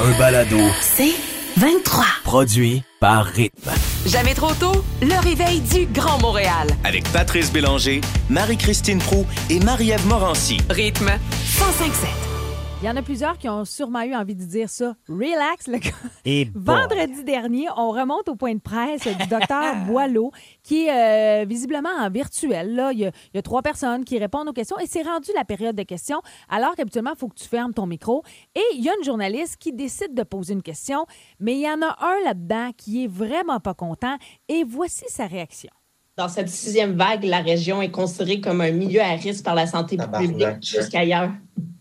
un balado C'est 23. produit par Rythme. Jamais trop tôt, le réveil du Grand Montréal. Avec Patrice Bélanger, Marie-Christine Prou et Marie-Ève Morancy. Rythme 1057. Il y en a plusieurs qui ont sûrement eu envie de dire ça. Relax, le gars. Et. Vendredi dernier, on remonte au point de presse du docteur Boileau, qui est euh, visiblement en virtuel. Là. Il, y a, il y a trois personnes qui répondent aux questions et c'est rendu la période de questions, alors qu'habituellement, il faut que tu fermes ton micro. Et il y a une journaliste qui décide de poser une question, mais il y en a un là-dedans qui est vraiment pas content et voici sa réaction. Dans cette sixième vague, la région est considérée comme un milieu à risque par la santé publique jusqu'ailleurs.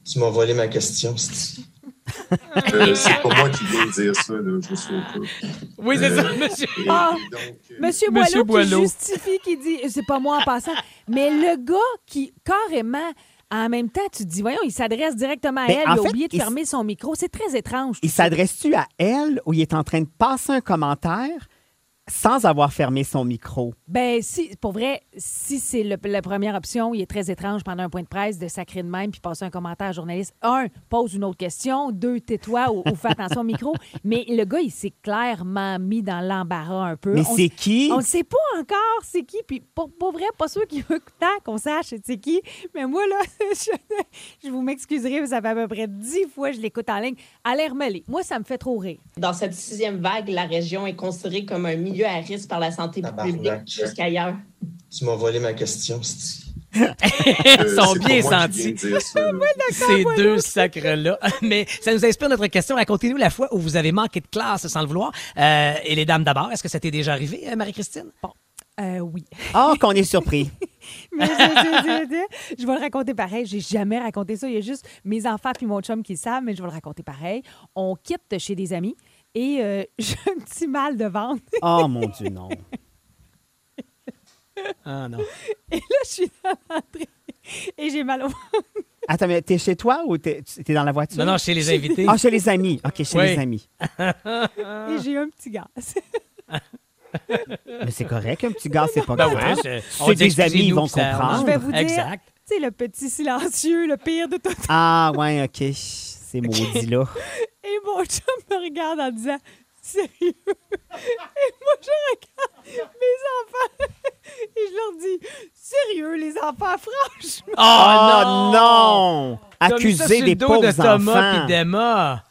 Tu m'as volé ma question, c'est Euh, c'est pas moi qui viens de dire ça, là, je suis au. Oui, c'est ça, Euh, monsieur. et- Ah. et donc, euh, Monsieur, Monsieur Boileau, Boileau. qui justifie, qui dit, c'est pas moi en passant, mais le gars qui, carrément, en même temps, tu te dis, voyons, il s'adresse directement à Mais elle, il a fait, oublié de fermer son micro. C'est très étrange. Il s'adresse-tu à elle ou il est en train de passer un commentaire sans avoir fermé son micro? Ben, si, pour vrai, si c'est le- la première option, il est très étrange pendant un point de presse de sacrer de même puis passer un commentaire à un journaliste. Un, pose une autre question. Deux, tais-toi ou, ou fais attention au micro. Mais le gars, il s'est clairement mis dans l'embarras un peu. Mais c'est qui? On ne sait pas encore c'est qui. Puis pour, pour vrai, pas sûr qu'il veut tant qu'on sache c'est qui. Mais moi, là, je, je vous m'excuserai, mais ça fait à peu près dix fois que je l'écoute en ligne. Allez, remêler. Moi, ça me fait trop rire. Dans cette sixième vague, la région est considérée comme un milieu à risque par la santé publique jusqu'ailleurs. Tu m'as volé ma question, c'est Ils euh, sont c'est bien sentis. Ces deux sacres-là. Mais ça nous inspire notre question. Racontez-nous la fois où vous avez manqué de classe sans le vouloir. Euh, et les dames d'abord, est-ce que ça t'est déjà arrivé, euh, Marie-Christine? Bon. Euh, oui. Ah, qu'on est surpris. Mais je, je- je- je vais le raconter pareil. J'ai jamais raconté ça. Il y a juste mes enfants puis mon chum qui le savent, mais je vais le raconter pareil. On quitte chez des amis et euh, j'ai un petit mal de ventre. Oh mon Dieu, non. Ah non. Et là, je suis dans l'entrée et j'ai mal au ventre. Attends, mais t'es chez toi ou t'es t'es dans la voiture? Non, non, chez les invités. Ah, chez les amis. OK, chez Oui. les amis. et j'ai un petit gaz. Mais c'est correct, un petit gars, c'est pas Ben grave. ouais, des amis, ils vont comprendre. Je vais vous dire, Exact. tu sais, le petit silencieux, le pire de tout. Ah, ouais, OK. C'est maudit, là. Et mon chum me regarde en disant Sérieux? Et moi, je regarde mes enfants et je leur dis Sérieux, les enfants, franchement Oh, Oh non! Ça Accuser des pauvres de Thomas enfants. d'Emma.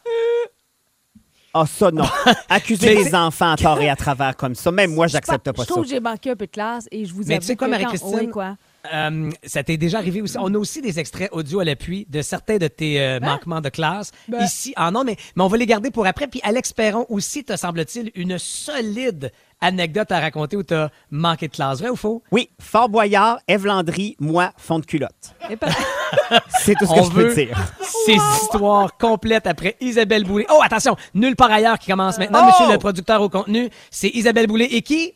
Ah, ça, non. Accuser les enfants à tort et à travers comme ça. Même moi, j'accepte pas Je ça. trouve que j'ai manqué un peu de classe et je vous Mais avoue tu sais quoi, Marie-Christine? Oui, quoi? Euh, ça t'est déjà arrivé aussi. On a aussi des extraits audio à l'appui de certains de tes euh, manquements de classe Ben. ici en non, mais, mais on va les garder pour après. Puis Alex Perron aussi, te semble-t-il, une solide anecdote à raconter où t'as manqué de classe. Vrai ou faux? Oui, Fort Boyard, Ève Landry, moi, fond de culotte. C'est tout ce On que je peux veut dire. ces histoires complètes après Isabelle Boulay. Oh, attention, nulle part ailleurs qui commence maintenant. Oh! Monsieur le producteur au contenu, c'est Isabelle Boulay et qui?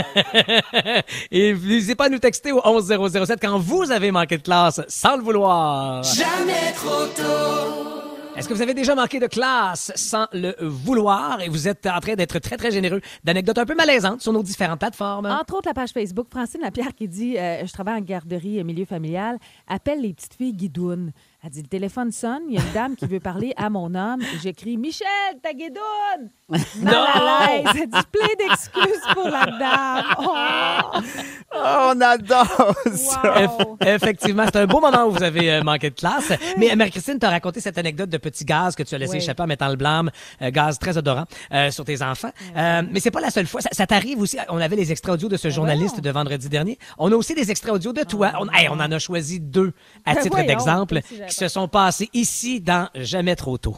et n'hésitez pas à nous texter au 11007 quand vous avez manqué de classe sans le vouloir. Jamais trop tôt. Est-ce que vous avez déjà manqué de classe sans le vouloir? Et vous êtes en train d'être très, très généreux d'anecdotes un peu malaisantes sur nos différentes plateformes? Entre autres, la page Facebook, Francine Lapierre qui dit euh, Je travaille en garderie euh, milieu familial, appelle les petites filles guidounes. Elle dit Le téléphone sonne, il y a une dame qui veut parler à mon homme. J'écris Michel, ta guidoune L'aise. Elle dit Plein d'excuses pour la dame. Oh, Oh, on adore ça. wow. Eff- Effectivement, c'est un beau moment où vous avez euh, manqué de classe. Mais euh, Marie-Christine t'a raconté cette anecdote de petit gaz que tu as laissé Oui. échapper en mettant le blâme, euh, gaz très odorant, euh, sur tes enfants. Euh, mais c'est pas la seule fois. Ça, ça t'arrive aussi. On avait les extraits audio de ce Ben journaliste de vendredi dernier. On a aussi des extraits audio de toi. On, hey, on en a choisi deux à Ben titre voyons, d'exemple qui se sont passés ici dans Jamais trop tôt.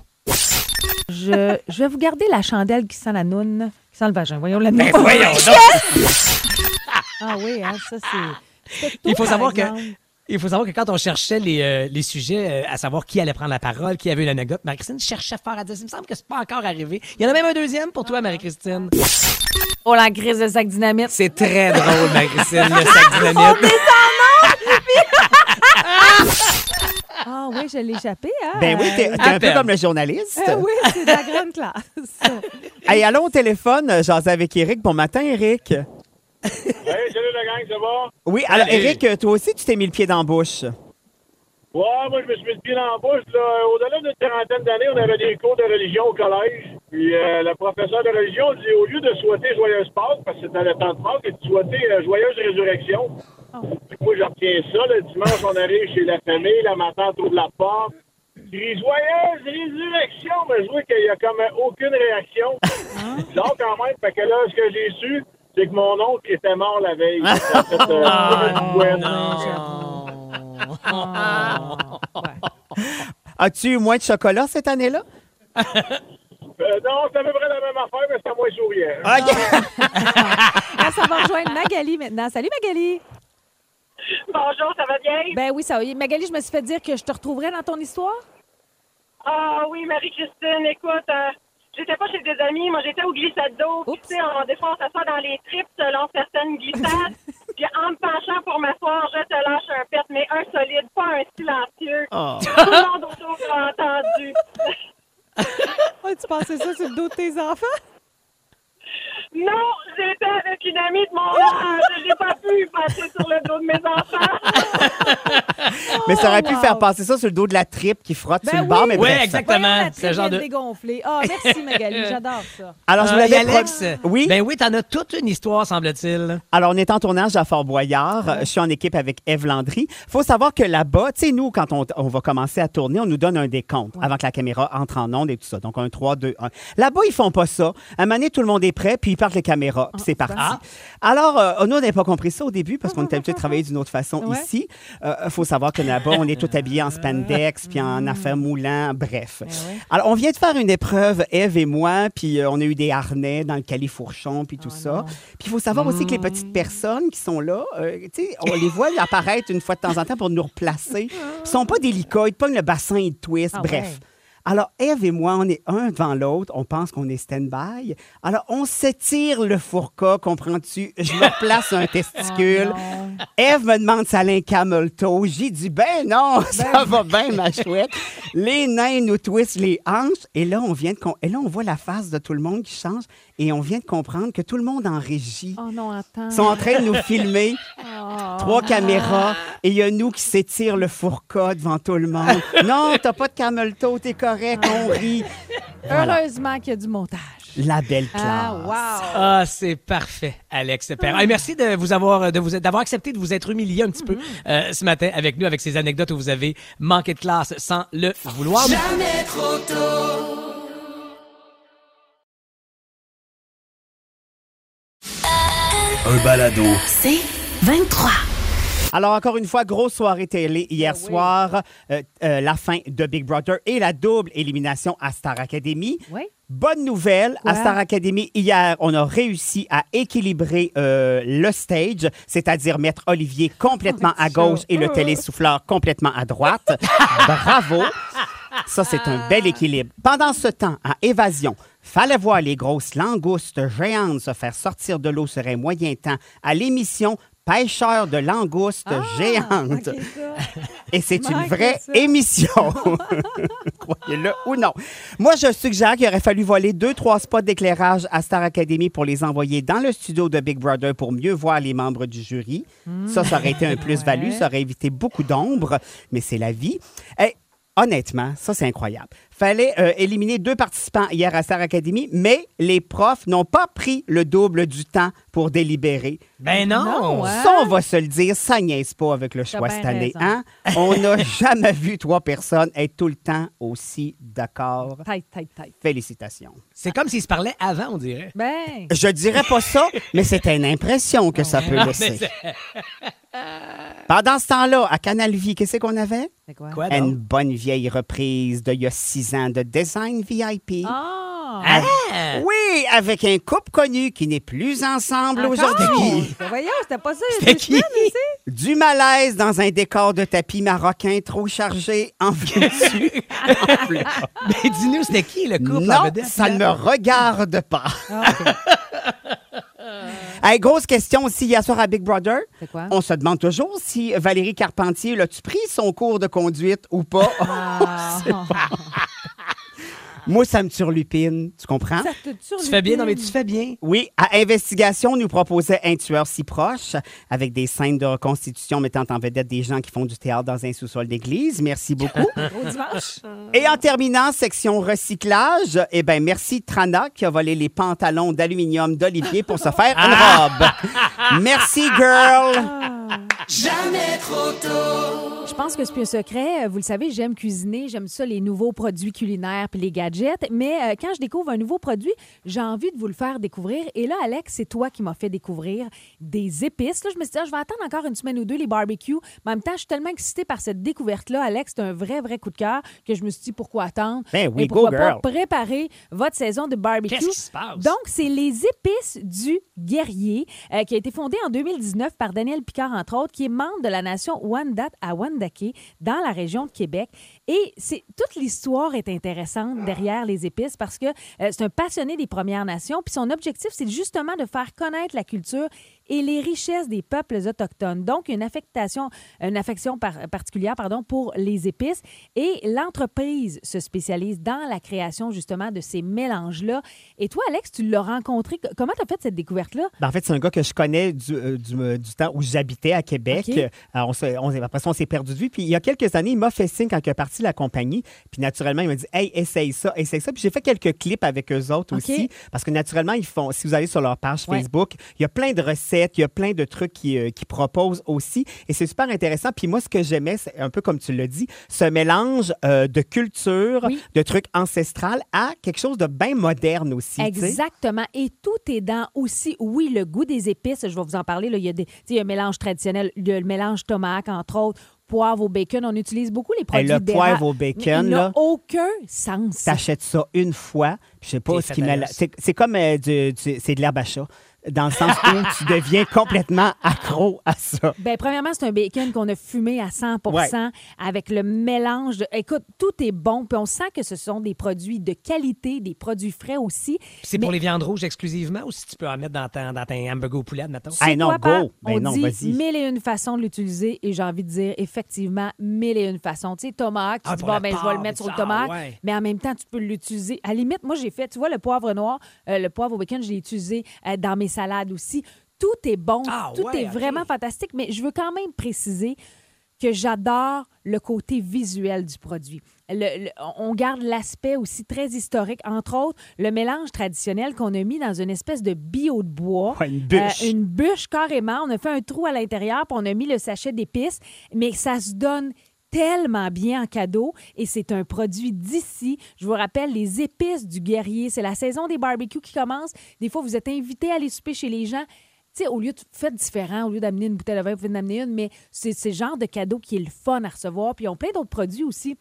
Je, je vais vous garder la chandelle qui sent la noune, qui sent le vagin. Voyons la noune. voyons donc! Ah oui, hein, ça c'est. Il faut savoir que il faut savoir que quand on cherchait les, euh, les sujets, euh, à savoir qui allait prendre la parole, qui avait une anecdote, Marie-Christine cherchait fort à dire. Il me semble que c'est pas encore arrivé. Il y en a même un deuxième pour toi, Marie-Christine. Oh, la crise de sac dynamite. C'est très drôle, Marie-Christine, le sac dynamite. Ah oui, je l'ai échappé, hein? Ben oui, t'es un peu comme le journaliste. Euh, oui, c'est de la grande classe. Hey, allons au téléphone, euh, jaser avec Eric. Bon matin, Eric. Hey, salut la gang, ça va? Oui, alors. Eric, euh, toi aussi, tu t'es mis le pied dans la bouche. Ouais, moi, je me suis mis le pied dans la bouche. Là. Au-delà d'une quarantaine d'années, on avait des cours de religion au collège. Puis euh, le professeur de religion dit au lieu de souhaiter joyeuse Pâques, parce que c'était le temps de Pâques, il dit souhaiter euh, joyeuse résurrection. Que Moi, je retiens ça. Le dimanche, on arrive chez la famille. La matin, on trouve la porte. Je dis joyeuse résurrection. Mais je vois qu'il y a comme aucune réaction. Donc, quand même, fait que là, ce que j'ai su, c'est que mon oncle était mort la veille. Fait, euh, une couette. As-tu eu moins de chocolat cette année-là? Non, c'est à peu près la même affaire, mais c'est moins souriant. Ah, ça va rejoindre Magali maintenant. Salut Magali. Bonjour, ça va bien? Ben oui, ça va. Magali, je me suis fait dire que je te retrouverais dans ton histoire. Ah oui, Marie-Christine, écoute, euh, j'étais pas chez des amis, moi j'étais au glissade d'eau. Tu sais, on, des fois, on s'assoit dans les tripes selon certaines glissades. Puis en me penchant pour m'asseoir, je te lâche un pet, mais un solide, pas un silencieux. Oh. Tout le monde autour l'a entendu. Ouais, tu pensais ça sur le dos de tes enfants? Non, j'étais avec une amie de mon âge. J'ai pas pu passer sur le dos de mes enfants. Mais ça aurait pu wow. faire passer ça sur le dos de la tripe qui frotte sur Ben le bord, mais bref. exactement. C'est genre de- dégonflée. Ah, merci Magali, j'adore ça. Alors, je vous Euh, l'avais et Alex, Oui? Ben oui, t'en as toute une histoire, semble-t-il. Alors, on est en tournage à Fort-Boyard. Je suis en équipe avec Eve Landry. faut savoir que là-bas, tu sais, nous, quand on, on va commencer à tourner, on nous donne un décompte avant que la caméra entre en onde et tout ça. Donc, un 3, 2, 1. Là-bas, ils font pas ça. À un moment donné, tout le monde est prêt, puis ils partent les caméras, puis c'est parti. Ah. Alors, euh, nous, on n'avait pas compris ça au début parce qu'on était habitué de travailler d'une autre façon Ouais. ici. Il faut savoir que là-bas, on est tout habillé en spandex, puis en affaires moulant, bref. Alors, on vient de faire une épreuve, Eve et moi, puis euh, on a eu des harnais dans le califourchon, puis tout ça. Puis il faut savoir aussi que les petites personnes qui sont là, euh, tu sais, on les voit apparaître une fois de temps en temps pour nous replacer. Ils sont pas délicats, ils pognent le bassin, ils Ah bref. ouais. Alors, Eve et moi, on est un devant l'autre. On pense qu'on est stand-by. Alors, on s'étire le fourca, comprends-tu? Je me replace un testicule. Oh Eve me demande si elle a un camel toe. J'ai dit, ben non, ça va bien, ma chouette. Les nains nous twistent les hanches. Et là, on vient de et là, on voit la face de tout le monde qui change. Et on vient de comprendre que tout le monde en régie Oh non, attends. sont en train de nous filmer. Oh. Trois caméras. Et il y a nous qui s'étire le fourca devant tout le monde. non, t'as pas de camel toe, t'es correct, on rit. Voilà. Heureusement qu'il y a du montage. La belle classe. Ah, wow. Ah, c'est parfait, Alex Perrin. Et merci de vous avoir, de vous, d'avoir accepté de vous être humilié un petit peu euh, ce matin avec nous, avec ces anecdotes où vous avez manqué de classe sans le vouloir. Un balado. C'est 23. Alors, encore une fois, grosse soirée télé hier soir. Euh, euh, la fin de Big Brother et la double élimination à Star Academy. Oui. Bonne nouvelle, à? Star Academy, hier, on a réussi à équilibrer euh, le stage, c'est-à-dire mettre Olivier complètement à gauche et le télésouffleur complètement à droite. Bravo! Ça, c'est un bel équilibre. Pendant ce temps, à Évasion, fallait voir les grosses langoustes géantes se faire sortir de l'eau sur un moyen temps à l'émission Pêcheurs de langoustes géantes. ok, ça. Et c'est une vraie émission. Croyez-le ou non. Moi, je suggère qu'il aurait fallu voler deux, trois spots d'éclairage à Star Academy pour les envoyer dans le studio de Big Brother pour mieux voir les membres du jury. Ça, ça aurait été un plus-value. Ça aurait évité beaucoup d'ombre, mais c'est la vie. Et, honnêtement, ça, c'est incroyable. Fallait euh, éliminer deux participants hier à Star Academy, mais les profs n'ont pas pris le double du temps pour délibérer. Ben non! Non, hein? Ça, on va se le dire, ça niaise pas avec le choix cette année. Hein? On n'a jamais vu trois personnes être tout le temps aussi d'accord. Tête, tête, tête. Félicitations. C'est comme s'ils se parlaient avant, on dirait. Ben, Je dirais pas ça, mais c'est une impression que ça peut laisser. Pendant ce temps-là, à Canal Vie, qu'est-ce qu'on avait? C'est quoi? Quoi Une bonne vieille reprise d'il y a six ans de Design VIP. Ah! Ah! Oui, avec un couple connu qui n'est plus ensemble aujourd'hui. Voyons, c'était pas ça C'était qui? semaines, ici? Du malaise dans un décor de tapis marocain trop chargé en vertu. Mais dis-nous, c'était qui le couple non, ça ne me regarde pas. Ah. Hey, grosse question aussi hier soir à Big Brother. C'est quoi? On se demande toujours si Valérie Carpentier, l'as-tu pris son cours de conduite ou pas? Ah. Moi, ça me turlupine. Tu comprends? Ça te Tu fais bien, non, mais tu fais bien. Oui, à Investigation, on nous proposait un tueur si proche, avec des scènes de reconstitution mettant en vedette des gens qui font du théâtre dans un sous-sol d'église. Merci beaucoup. Au dimanche. Et en terminant, section recyclage, eh bien, merci Trana qui a volé les pantalons d'aluminium d'Olivier pour se faire une robe. Merci, girl. Jamais trop tôt. Je pense que c'est plus un secret. Vous le savez, j'aime cuisiner, j'aime ça, les nouveaux produits culinaires puis les gadgets. Mais euh, quand je découvre un nouveau produit, j'ai envie de vous le faire découvrir. Et là, Alex, c'est toi qui m'as fait découvrir des épices. Là, je me suis dit, ah, je vais attendre encore une semaine ou deux les barbecues. Mais en même temps, je suis tellement excitée par cette découverte-là, Alex. C'est un vrai, vrai coup de cœur que je me suis dit, pourquoi attendre? Ben oui, Et pourquoi go, pas girl. préparer votre saison de barbecue? Qu'est-ce qui se passe? Donc, c'est les épices du guerrier euh, qui a été fondé en 2019 par Daniel Picard, entre autres, qui est membre de la nation Wendat à Dans la région de Québec. Et c'est toute l'histoire est intéressante derrière les épices parce que euh, c'est un passionné des Premières Nations. Puis son objectif, c'est justement de faire connaître la culture et les richesses des peuples autochtones. Donc, une affectation, une affection par- particulière pardon, pour les épices. Et l'entreprise se spécialise dans la création justement de ces mélanges-là. Et toi, Alex, tu l'as rencontré. Comment tu as fait cette découverte-là? Ben, en fait, c'est un gars que je connais du, euh, du, euh, du temps où j'habitais à Québec. Euh, on on- après ça, on s'est perdu de vue. Puis il y a quelques années, il m'a fait signe quand il est parti la compagnie. Puis naturellement, il m'a dit Hey, essaye ça, essaye ça. Puis j'ai fait quelques clips avec eux autres aussi. Parce que naturellement, ils font, si vous allez sur leur page Ouais. Facebook, il y a plein de recettes, il y a plein de trucs qu'ils euh, qu'ils proposent aussi. Et c'est super intéressant. Puis moi, ce que j'aimais, c'est un peu comme tu l'as dit, ce mélange euh, de culture, Oui. de trucs ancestrales à quelque chose de bien moderne aussi. Exactement. Et tout est dans aussi, oui, le goût des épices. Je vais vous en parler. Là. Il, y a des, il y a un mélange traditionnel, le mélange tomate, entre autres, poivre au bacon. On utilise beaucoup les produits le d'érable. poivre au bacon, Il n'a aucun sens. T'achètes ça une fois, je sais pas ce qui. C'est c'est comme euh, du- du- c'est de l'herbe à chat, dans le sens où tu deviens complètement accro à ça. Bien, premièrement, c'est un bacon qu'on a fumé à 100 Ouais. avec le mélange de. Écoute, tout est bon. Puis on sent que ce sont des produits de qualité, des produits frais aussi. Puis C'est Mais- pour les viandes rouges exclusivement ou si tu peux en mettre dans ton, dans ton hamburger au poulet, admettons? Hey, non, Quoi, go. Ben on non, dit mille et une façons de l'utiliser et j'ai envie de dire effectivement mille et une façons. Tu sais, tomate, tu Ah, dis bon, ben, je vais le mettre sur le ah, tomate, ouais. mais en même temps, tu peux l'utiliser. À la limite, moi, j'ai fait, tu vois, le poivre noir, euh, le poivre au bacon, je l'ai utilisé euh, dans mes salades aussi. Tout est bon, Ah, tout ouais, est vraiment fantastique, mais je veux quand même préciser que j'adore le côté visuel du produit. Le- le- on garde l'aspect aussi très historique, entre autres le mélange traditionnel qu'on a mis dans une espèce de bio de bois. Ouais, une bûche. Euh, une bûche carrément. On a fait un trou à l'intérieur, puis on a mis le sachet d'épices, mais ça se donne tellement bien en cadeau et c'est un produit d'ici. Je vous rappelle les épices du guerrier. C'est la saison des barbecues qui commence. Des fois, vous êtes invité à aller souper chez les gens. Tu sais, au lieu de faire différent, au lieu d'amener une bouteille de vin, vous pouvez en amener une, mais c'est le genre de cadeau qui est le fun à recevoir. Puis ils ont plein d'autres produits aussi.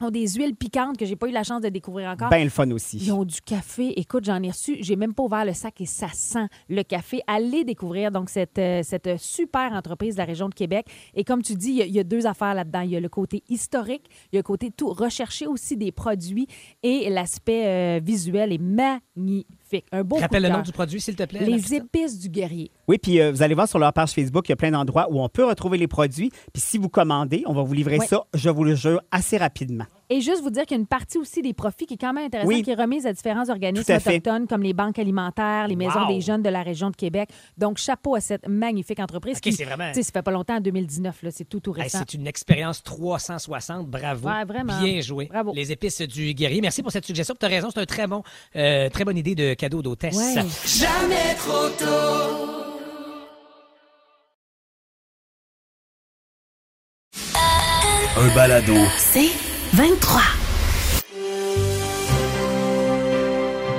Ont des huiles piquantes que j'ai pas eu la chance de découvrir encore. Ben le fun aussi. Ils ont du café. Écoute, j'en ai reçu. J'ai même pas ouvert le sac et ça sent le café. Allez découvrir donc cette, euh, cette super entreprise de la région de Québec. Et comme tu dis, il y a, il y a deux affaires là-dedans. Il y a le côté historique, il y a le côté tout rechercher aussi des produits et l'aspect euh, visuel est magnifique. Un beau coup Rappelle de le nom du produit, s'il te plaît. Les épices du guerrier. Oui, puis euh, vous allez voir sur leur page Facebook, il y a plein d'endroits où on peut retrouver les produits. Puis si vous commandez, on va vous livrer ça, je vous le jure, assez rapidement. Et juste vous dire qu'il y a une partie aussi des profits qui est quand même intéressante, Oui. qui est remise à différents organismes à autochtones comme les banques alimentaires, les maisons Wow. des jeunes de la région de Québec. Donc, chapeau à cette magnifique entreprise. OK, qui, c'est vraiment- tu sais, ça fait pas longtemps, en 2019, là, c'est tout, tout Hey, récent. c'est une expérience 360. Bravo. Ouais, vraiment. Bien joué. Bravo. Les épices du guerrier. Merci pour cette suggestion. Tu as raison, c'est un très bon, euh, très bonne idée de cadeau d'hôtesse. Ouais. Jamais trop tôt. Un balado. C'est 23.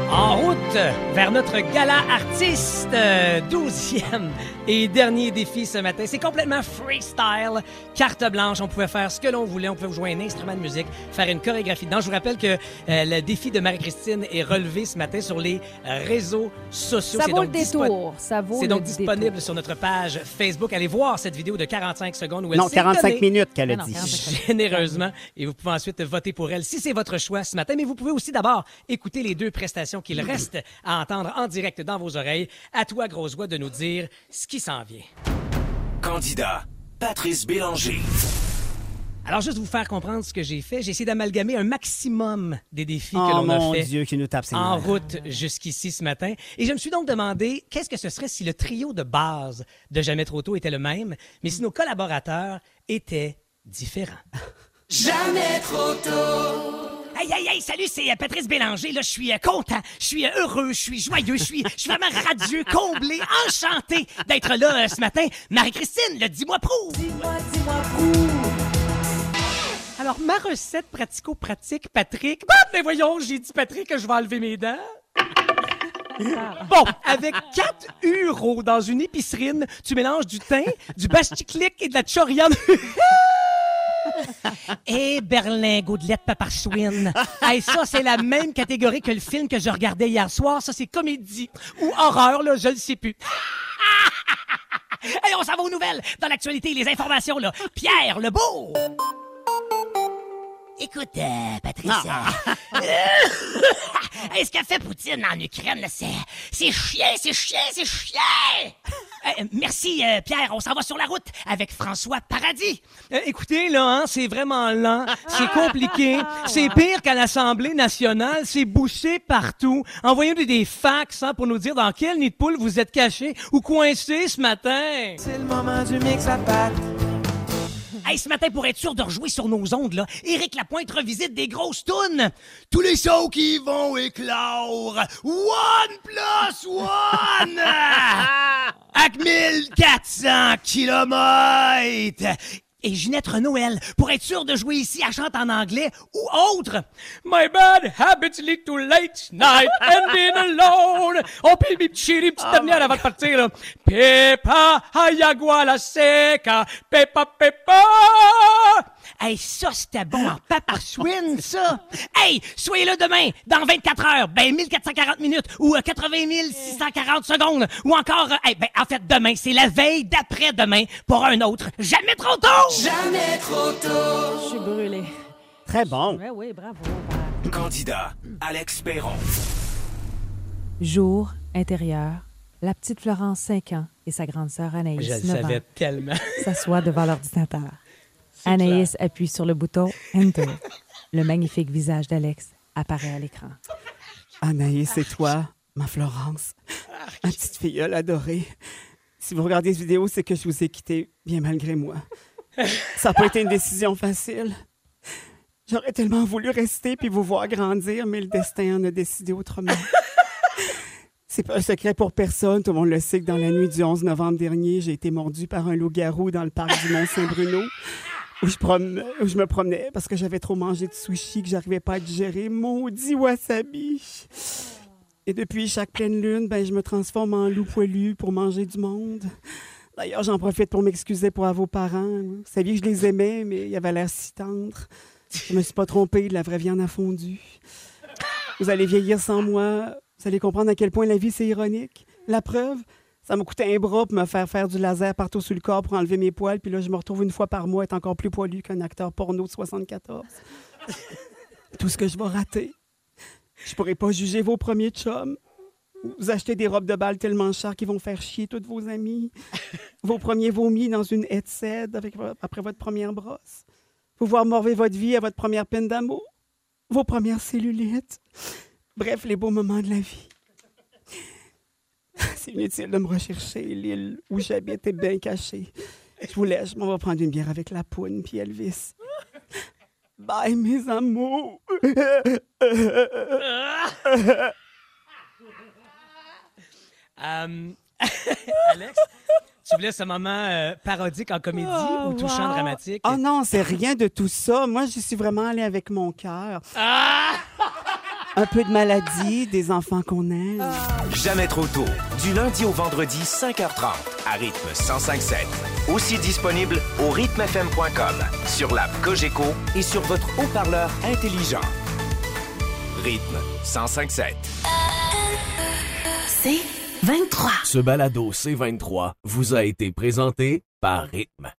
En route vers notre gala artiste, euh, 12e et dernier défi ce matin. C'est complètement freestyle, carte blanche. On pouvait faire ce que l'on voulait. On pouvait jouer un instrument de musique, faire une chorégraphie dedans. Je vous rappelle que euh, le défi de Marie-Christine est relevé ce matin sur les euh, réseaux sociaux. Ça C'est vaut le donc détour. Ça vaut C'est donc détour. disponible sur notre page Facebook. Allez voir cette vidéo de 45 secondes où elle Non, s'est 45 donnée minutes qu'elle a non, dit. 45 généreusement et vous pouvez ensuite voter pour elle si c'est votre choix ce matin. Mais vous pouvez aussi d'abord écouter les deux prestations qu'il reste à entendre en direct dans vos oreilles. À toi, grosse voix, de nous dire ce qui s'en vient. Candidat, Patrice Bélanger. Alors, juste vous faire comprendre ce que j'ai fait, j'ai essayé d'amalgamer un maximum des défis que Oh l'on a mon fait Dieu, qui nous tape ses en route jusqu'ici ce matin. Et je me suis donc demandé qu'est-ce que ce serait si le trio de base de Jamais trop tôt était le même, mais si nos collaborateurs étaient différents. Jamais trop tôt. Hey, hey, hey, salut, c'est euh, Patrice Bélanger. Là, je suis euh, content, je suis euh, heureux, je suis joyeux, je suis, je suis vraiment radieux, comblé, enchanté d'être là euh, ce matin. Marie-Christine, le dis-moi prou. Dis-moi, dis-moi, prou. Alors, ma recette pratico-pratique, Patrick. Bah, mais voyons, j'ai dit Patrick que je vais enlever mes dents. Bon, avec 4 euros dans une épicerine, tu mélanges du thym, du basticlic et de la choriane. Et Berlin, Gaudelette, Paparswin. Hey, ça, c'est la même catégorie que le film que je regardais hier soir. Ça, c'est comédie ou horreur, là, je le sais plus. Hey, on s'en va aux nouvelles. Dans l'actualité, les informations, là. Pierre Lebeau. Écoute, euh, Patricia. Hey, ce qu'a fait Poutine en Ukraine, c'est, c'est chien, c'est chien, c'est chien! Euh, merci, euh, Pierre. On s'en va sur la route avec François Paradis. Euh, écoutez, là, hein, c'est vraiment lent, c'est compliqué, c'est pire qu'à l'Assemblée nationale, c'est bouché partout. Envoyez-nous des fax hein, pour nous dire dans quel nid de poule vous êtes caché ou coincé ce matin. C'est le moment du mix à pattes. Hey, ce matin, pour être sûr de rejouer sur nos ondes, là, Éric Lapointe revisite des grosses tunes. Tous les shows qui vont éclore. One plus one! Avec 1400 kilomètres! Et Ginette Renoël, pour être sûr de jouer ici, elle chante en anglais ou autre. My bad habits lead to late night and being alone. On peut mes petits chéris, petite dernière avant de partir, là. Pepa, hayagua la seca, pepa, pepa. Hey, ça, c'était bon en paparswin, ça. Hey, soyez là demain, dans 24 heures, ben 1440 minutes, ou euh, 80 640 secondes, ou encore, euh, hey, ben, en fait, demain, c'est la veille d'après-demain pour un autre. Jamais trop tôt! Jamais trop tôt. Je suis brûlée. Très bon. Oui, oui, bravo. Candidat Alex Perron. Jour intérieur. La petite Florence, 5 ans, et sa grande sœur Anaïs, Je le 9 savais ans, tellement. s'assoient devant l'ordinateur. Anaïs appuie sur le bouton Enter. Le magnifique visage d'Alex apparaît à l'écran. Anaïs, c'est toi, ma Florence, ma petite filleule adorée. Si vous regardez cette vidéo, c'est que je vous ai quitté bien malgré moi. Ça n'a pas été une décision facile. J'aurais tellement voulu rester puis vous voir grandir, mais le destin en a décidé autrement. C'est pas un secret pour personne. Tout le monde le sait que dans la nuit du 11 novembre dernier, j'ai été mordu par un loup-garou dans le parc du Mont-Saint-Bruno où je, me promenais parce que j'avais trop mangé de sushi que j'arrivais pas à digérer. Maudit wasabi! Et depuis chaque pleine lune, ben, je me transforme en loup poilu pour manger du monde. D'ailleurs, j'en profite pour m'excuser pour à vos parents. Vous saviez que je les aimais, mais ils avaient l'air si tendres. Je me suis pas trompée, de la vraie viande a fondu. Vous allez vieillir sans moi. Vous allez comprendre à quel point la vie, c'est ironique. La preuve, ça m'a coûté un bras pour me faire faire du laser partout sur le corps pour enlever mes poils. Puis là, je me retrouve une fois par mois être encore plus poilu qu'un acteur porno de 74. Tout ce que je vais rater. Je pourrais pas juger vos premiers chums. Vous achetez des robes de bal tellement chères qu'ils vont faire chier tous vos amis. Vos premiers vomis dans une headset avec après votre première brosse. Vous voir morver votre vie à votre première peine d'amour. Vos premières cellulites. Bref, les beaux moments de la vie. C'est inutile de me rechercher. L'île où j'habite est bien cachée. Je vous laisse. Je m'en vais prendre une bière avec la poune puis Elvis. Bye, mes amours. Euh, Alex, tu voulais ce moment euh, parodique en comédie ou touchant wow. dramatique? Oh non, c'est rien de tout ça. Moi, je suis vraiment allée avec mon cœur. Ah! Un peu de maladie, des enfants qu'on aime. Jamais trop tôt. Du lundi au vendredi, 5h30, à rythme 105.7. Aussi disponible au rythmefm.com, sur l'app Cogeco et sur votre haut-parleur intelligent. Rythme 105.7. C'est 23. Ce balado C23 vous a été présenté par Rythme.